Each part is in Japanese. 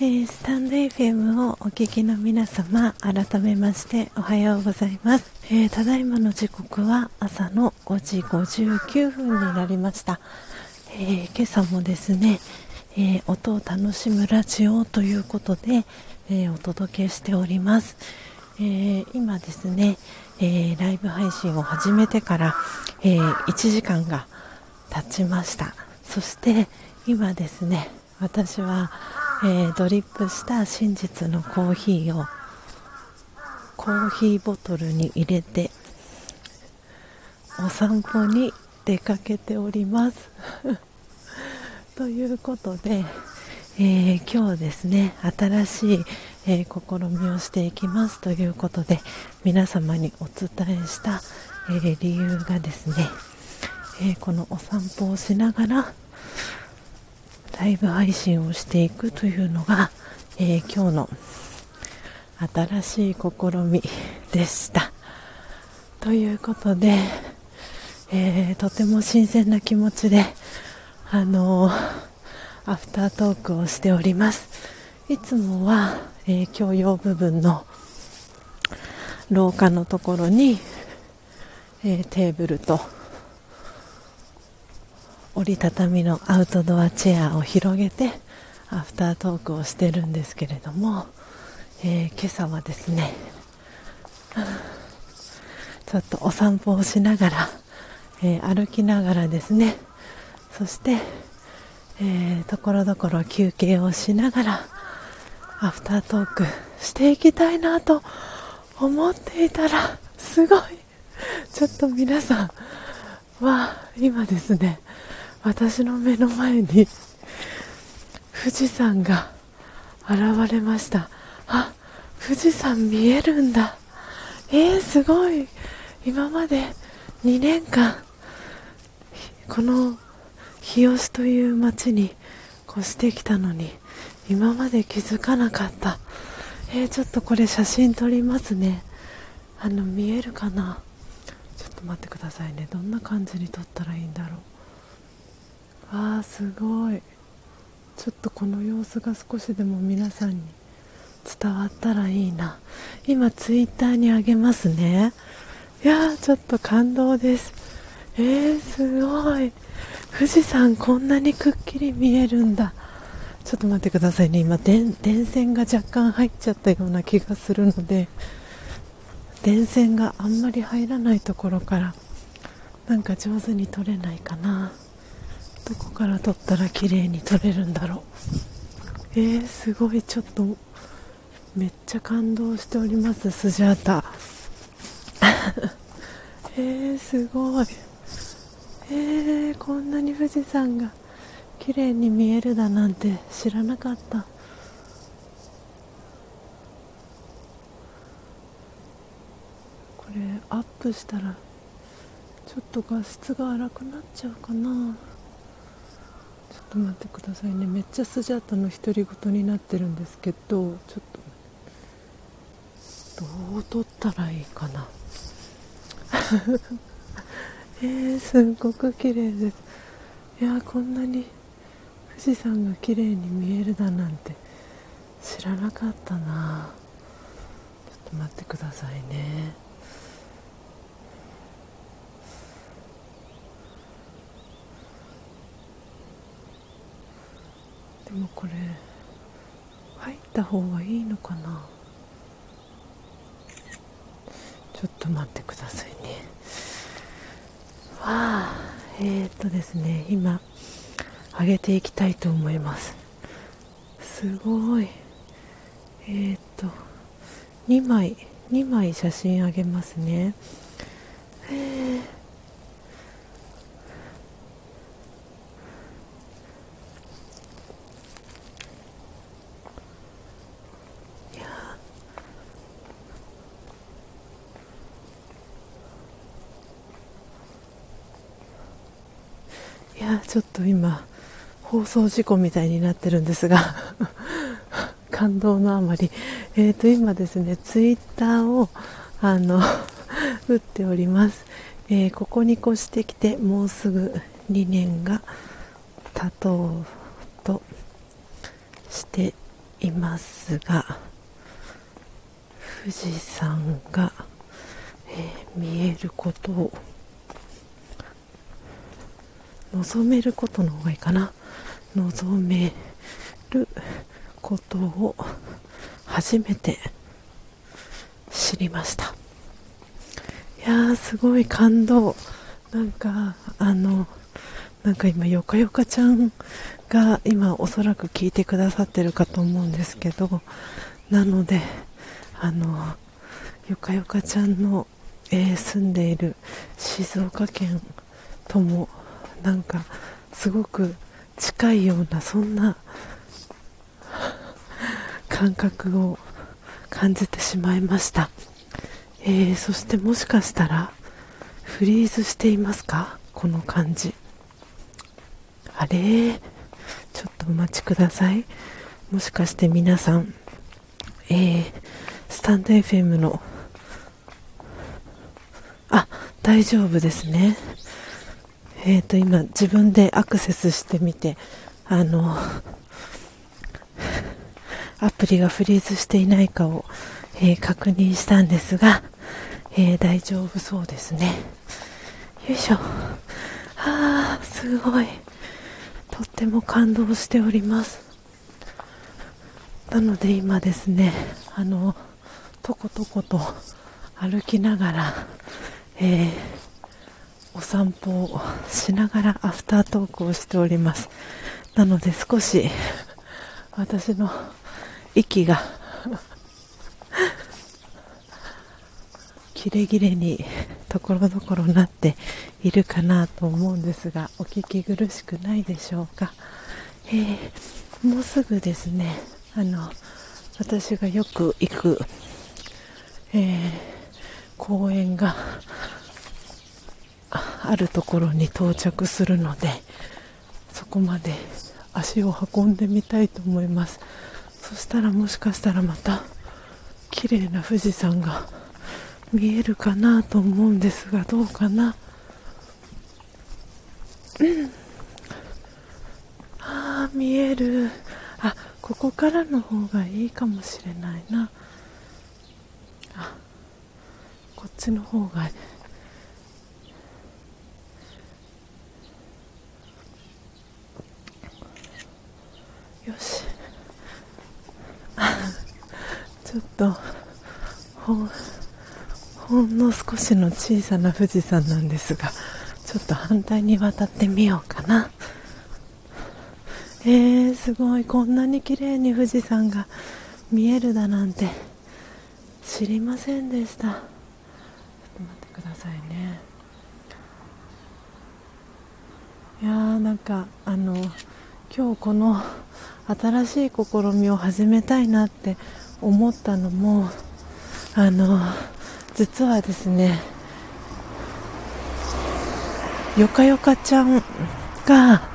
えー、スタンド FM をお聞きの皆様、改めましておはようございます。えー、ただいまの時刻は朝の5時59分になりました。えー、今朝もですね、え音を楽しむラジオということで、えお届けしております。え今ですね、えライブ配信を始めてから、え1時間が経ちました。そして今ですね、私はえー、ドリップした真実のコーヒーをコーヒーボトルに入れてお散歩に出かけております。ということで、えー、今日ですね新しい、えー、試みをしていきます。ということで皆様にお伝えした、え、理由がですね、えこのお散歩をしながらライブ配信をしていくというのが、えー、今日の新しい試みでした。ということで、えー、とても新鮮な気持ちで、あのー、アフタートークをしております。いつもは、えー、共用部分の廊下のところに、えテーブルと折りたたみのアウトドアチェアを広げてアフタートークをしてるんですけれども、えー、今朝はですねちょっとお散歩をしながら、えー、歩きながらですねそして、ところどころ休憩をしながらアフタートークしていきたいなと思っていたらすごいちょっと皆さんは今ですね私の目の前に富士山が現れました。あ富士山見えるんだ。えー、すごい。今まで2年間この日吉という町に越してきたのに今まで気づかなかった。えー、ちょっとこれ写真撮りますね。あの見えるかな？ちょっと待ってくださいね。どんな感じに撮ったらいいんだろう。わあすごい。ちょっとこの様子が少しでも皆さんに伝わったらいいな。今ツイッターにあげますね。いやーちょっと感動です。えー、すごい。富士山こんなにくっきり見えるんだ。ちょっと待ってくださいね。今電線が若干入っちゃったような気がするので。電線があんまり入らないところからなんか上手に撮れないかな。どこから撮ったら綺麗に撮れるんだろう。えー、すごい。ちょっとめっちゃ感動しておりますスジャータ。えー、すごい。えー、こんなに富士山が綺麗に見えるだなんて知らなかった。これアップしたらちょっと画質が荒くなっちゃうかな。と待ってくださいね。めっちゃスジャータの独り言になってるんですけどちょっとどう撮ったらいいかな。えー、すっごく綺麗です。いやこんなに富士山が綺麗に見えるだなんて知らなかったな。ちょっと待ってくださいね。でもこれ入った方がいいのかな？ちょっと待ってくださいね。わあえー、っとですね今上げていきたいと思います。すごい。えー、っと2枚2枚写真あげますね。えーちょっと今放送事故みたいになってるんですが 感動のあまり、えー、と今ですねツイッターをあの打っております、えー、ここに越してきてもうすぐ2年が経とうとしていますが富士山が、えー、見えることを望めることの方がいいかな。望めることを初めて知りました。いやーすごい感動。なんかあのなんか今よかよかちゃんが今おそらく聞いてくださってるかと思うんですけどなのであのよかよかちゃんの、えー、住んでいる静岡県ともなんかすごく近いようなそんな 感覚を感じてしまいました、えー、そしてもしかしたらフリーズしていますか？この感じ。あれ？ちょっとお待ちください。もしかして皆さんえー、スタンド FM のあ大丈夫ですね。えっ、ー、と今自分でアクセスしてみてあのアプリがフリーズしていないかを、えー、確認したんですが、えー、大丈夫そうですね。よいしょ。あーすごい。とっても感動しております。なので今ですねあのとことこと歩きながら、えー、お散歩をしながらアフタートークをしております。なので少し私の息がキレキレにところどころなっているかなと思うんですがお聞き苦しくないでしょうか、えー、もうすぐですね。あの私がよく行く、えー、公園があるところに到着するのでそこまで足を運んでみたいと思います。そしたらもしかしたらまた綺麗な富士山が見えるかなと思うんですがどうかな？うん。ああ見える。あここからの方がいいかもしれないな。あこっちの方がねよしちょっとほんほんの少しの小さな富士山なんですがちょっと反対に渡ってみようかな。えー、すごいこんなに綺麗に富士山が見えるだなんて知りませんでした。ちょっと待ってくださいね。いやーなんかあの今日この新しい試みを始めたいなって思ったのもあの実はですねよかよかちゃんが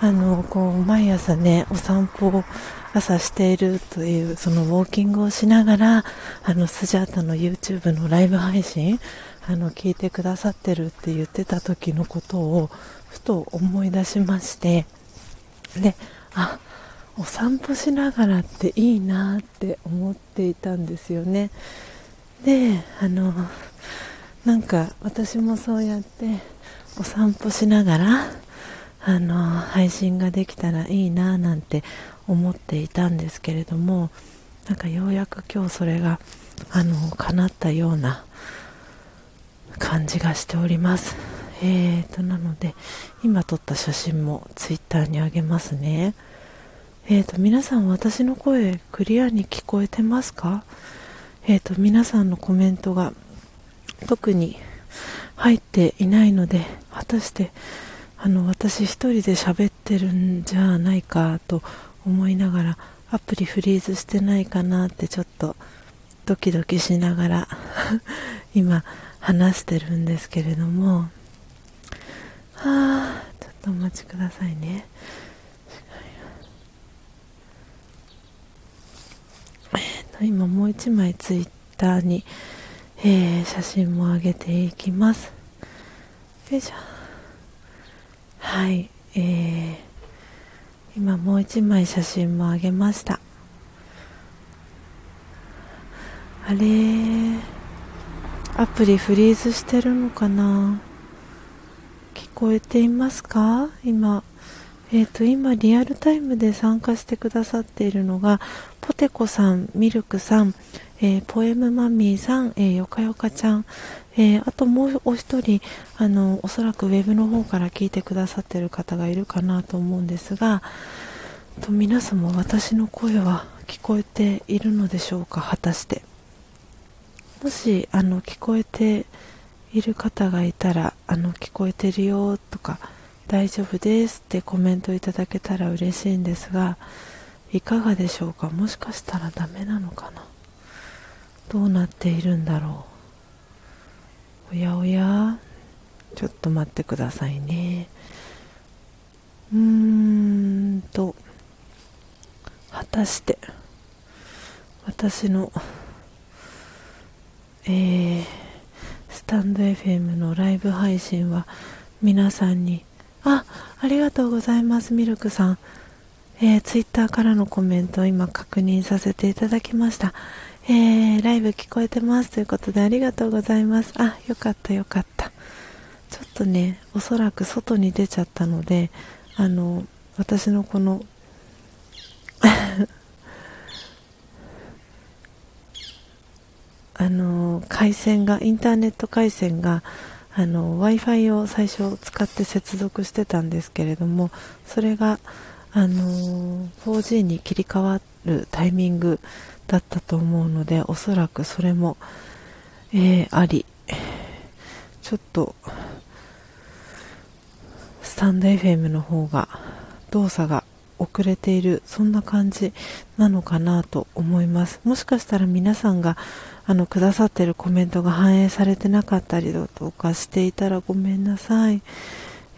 あのこう毎朝ねお散歩を朝しているというそのウォーキングをしながらあのスジャータの YouTube のライブ配信あの聞いてくださってるって言ってた時のことをふと思い出しましてであお散歩しながらっていいなって思っていたんですよね。であのなんか私もそうやってお散歩しながらあの配信ができたらいいななんて思っていたんですけれどもなんかようやく今日それがあの叶ったような感じがしております。えーとなので今撮った写真もツイッターにあげますね。えーと皆さん私の声クリアに聞こえてますか？えーと、皆さんのコメントが特に入っていないので果たしてあの私一人で喋ってるんじゃないかと思いながらアプリフリーズしてないかなってちょっとドキドキしながら 今話してるんですけれども。はあちょっとお待ちくださいね。今もう一枚ツイッターに、えー、写真も上げていきます。よいしょ。はいえー、今もう一枚写真も上げました。あれアプリフリーズしてるのかな？聞こえていますか？今。えっ、ー、と今リアルタイムで参加してくださっているのがポテコさん、ミルクさん、えー、ポエムマミーさん、えー、よかよかちゃん、えー、あともうお一人あのおそらくウェブの方から聞いてくださっている方がいるかなと思うんですがと皆様私の声は聞こえているのでしょうか果たして。もしあの聞こえている方がいたらあの聞こえてるよとか大丈夫ですってコメントいただけたら嬉しいんですがいかがでしょうか？もしかしたらダメなのかな？どうなっているんだろう？おやおやちょっと待ってくださいね。うーんと果たして私のえー、スタンド FM のライブ配信は皆さんにあありがとうございますミルクさん、えー、ツイッターからのコメントを今確認させていただきました。えー、ライブ聞こえてます。ということでありがとうございます。あよかったよかった。ちょっとねおそらく外に出ちゃったのであの私のこの あの回線がインターネット回線が w i f i を最初使って接続してたんですけれどもそれがあの 4G に切り替わるタイミングだったと思うのでおそらくそれも、えー、あり。ちょっとスタンド FM の方が動作が遅れているそんな感じなのかなと思います。もしかしたら皆さんがあのくださってるコメントが反映されてなかったりだとかしていたらごめんなさい。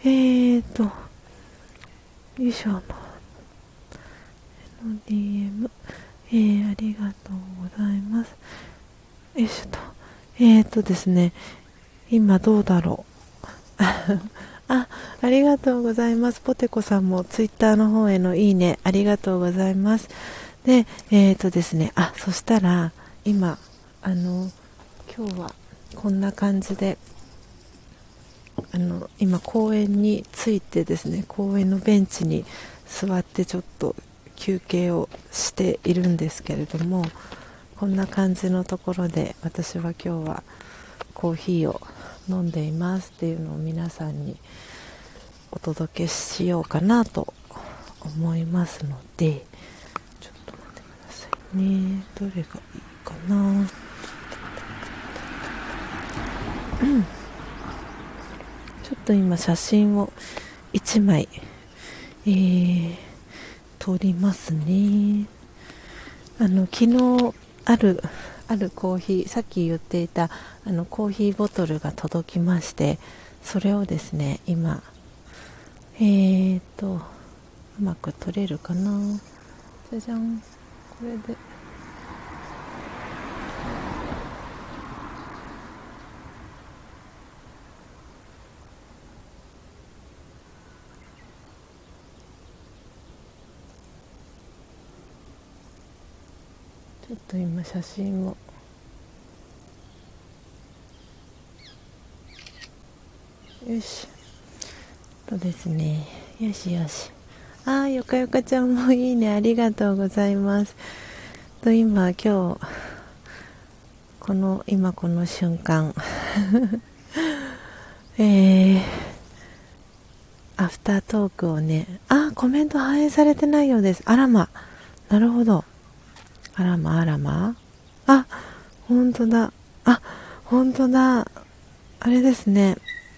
えーとよいしょの DM えー、ありがとうございます。よいしょと。えーとですね今どうだろう。あ、ありがとうございます。ポテコさんもツイッターの方へのいいね、ありがとうございます。で、えーとですね、あ、そしたら、今、あの、今日はこんな感じで、あの、今公園に着いてですね、公園のベンチに座ってちょっと休憩をしているんですけれども、こんな感じのところで私は今日はコーヒーを飲んでいますっていうのを皆さんにお届けしようかなと思いますのでちょっと待ってくださいね。どれがいいかな。ちょっと今写真を1枚えー、撮りますね。あの昨日あるあるコーヒーさっき言っていたあのコーヒーボトルが届きましてそれをですね今えーとうまく取れるかな。じゃじゃん。これで。と今写真を。よし。とですね。よしよし。ああよかよかちゃんもいいね。ありがとうございます。と今今日この今この瞬間。えー、アフタートークをね。あコメント反映されてないようです。あらま。なるほど。あらまあらま？あ本当だ。あ本当だ。あれですね。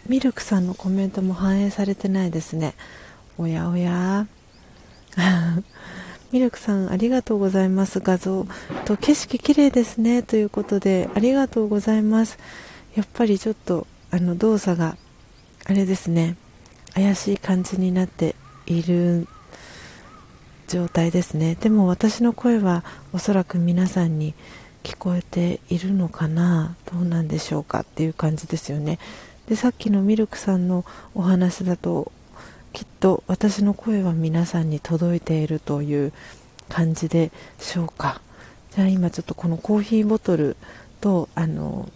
ミルクさんのコメントも反映されてないですね。おやおや。ミルクさんありがとうございます。画像と景色綺麗ですね。ということでありがとうございます。やっぱりちょっとあの動作があれですね。怪しい感じになっている状態ですね。でも私の声はおそらく皆さんに聞こえているのかな。どうなんでしょうかっていう感じですよね。でさっきのミルクさんのお話だときっと私の声は皆さんに届いているという感じでしょうか。じゃあ今ちょっとこのコーヒーボトルとあの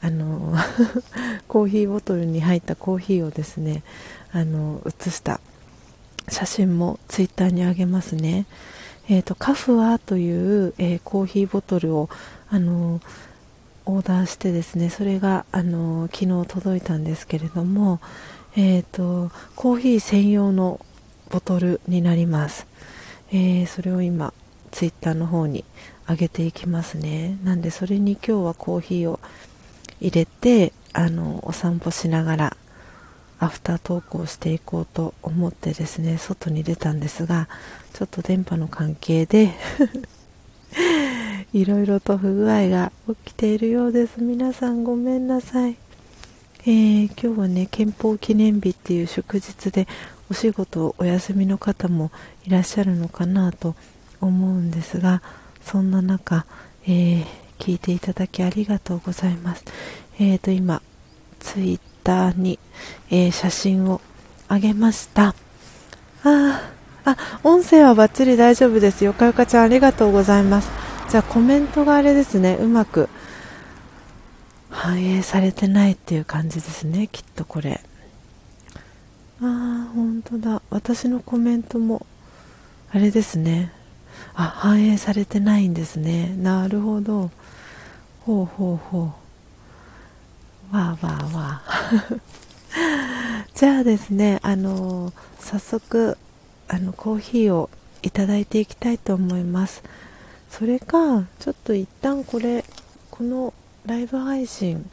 あの コーヒーボトルに入ったコーヒーをですねあの写した写真もツイッターにあげますね。えーと、カフアという、えー、コーヒーボトルをあのオーダーしてですねそれがあの昨日届いたんですけれども、えーと、コーヒー専用のボトルになります、え、それを今ツイッターの方に上げていきますねなんでそれに今日はコーヒーを入れてあのお散歩しながらアフタートークをしていこうと思ってですね外に出たんですがちょっと電波の関係で いろいろと不具合が起きているようです。皆さんごめんなさい、えー、今日はね憲法記念日っていう祝日でお仕事お休みの方もいらっしゃるのかなと思うんですがそんな中、えー、聞いていただきありがとうございます。えーと今ツイッターに、えー、写真をあげました。ああ、音声はバッチリ大丈夫です。よかよかちゃんありがとうございます。じゃあコメントがあれですね、うまく反映されてないっていう感じですね、きっとこれ。ああ、本当だ。私のコメントも、あれですね。あ、反映されてないんですね。なるほど。ほうほうほう。わーわーわーじゃあですねあの早速あのコーヒーをいただいていきたいと思います。それかちょっと一旦これこのライブ配信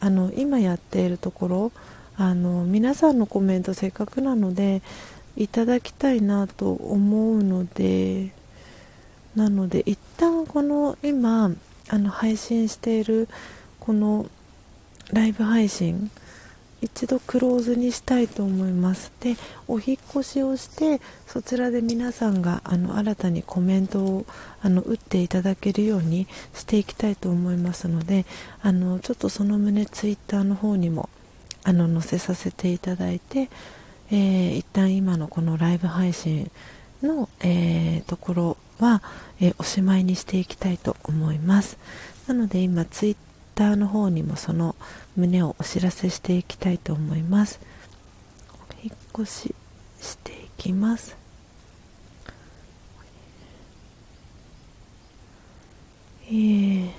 あの今やっているところあの皆さんのコメントせっかくなのでいただきたいなと思うのでなので一旦この今あの配信しているこのライブ配信一度クローズにしたいと思います。でお引越しをしてそちらで皆さんがあの新たにコメントをあの打っていただけるようにしていきたいと思いますのであのちょっとその旨ツイッターの方にもあの載せさせていただいて、えー、一旦今のこのライブ配信の、えー、ところは、えー、おしまいにしていきたいと思います。なので今ツイッターターの方にもその旨をお知らせしていきたいと思います。お引っ越ししていきます。えー。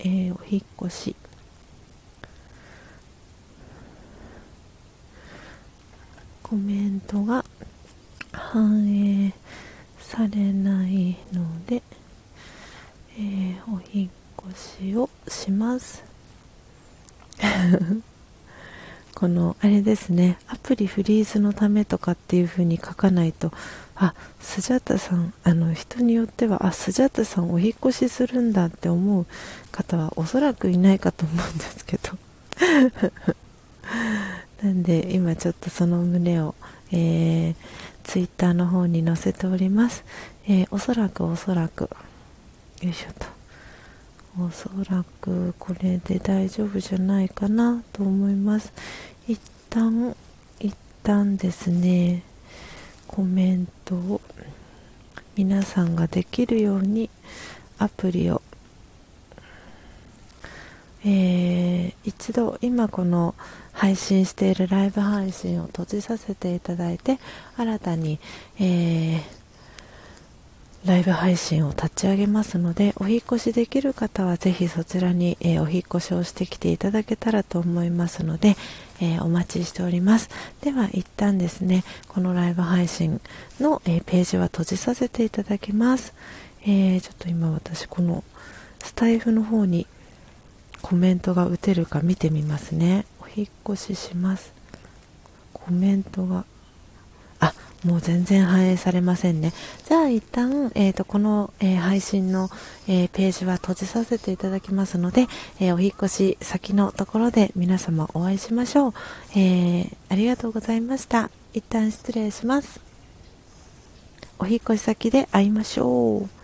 えー、お引越し。コメントが。反映されないので、えー、お引越しをします。このあれですね。アプリフリーズのためとかっていう風に書かないとあスジャタさんあの人によってはあスジャタさんお引越しするんだって思う方はおそらくいないかと思うんですけど。なんで今ちょっとその胸を、えーツイッターの方に載せております。えー、おそらくおそらく、よいしょと。おそらくこれで大丈夫じゃないかなと思います。一旦、一旦ですね、コメントを皆さんができるようにアプリを、えー、一度今この配信しているライブ配信を閉じさせていただいて新たに、えー、ライブ配信を立ち上げますのでお引越しできる方はぜひそちらに、えー、お引越しをしてきていただけたらと思いますので、えー、お待ちしております。では一旦ですねこのライブ配信の、えページは閉じさせていただきます、えちょっと今私このスタイフの方にコメントが打てるか見てみますね。引っ越しします。コメントが。あもう全然反映されませんね。じゃあ一旦、えーと、この、えー、配信の、えー、ページは閉じさせていただきますので、えー、お引越し先のところで皆様お会いしましょう、えありがとうございました。一旦失礼します。お引越し先で会いましょう。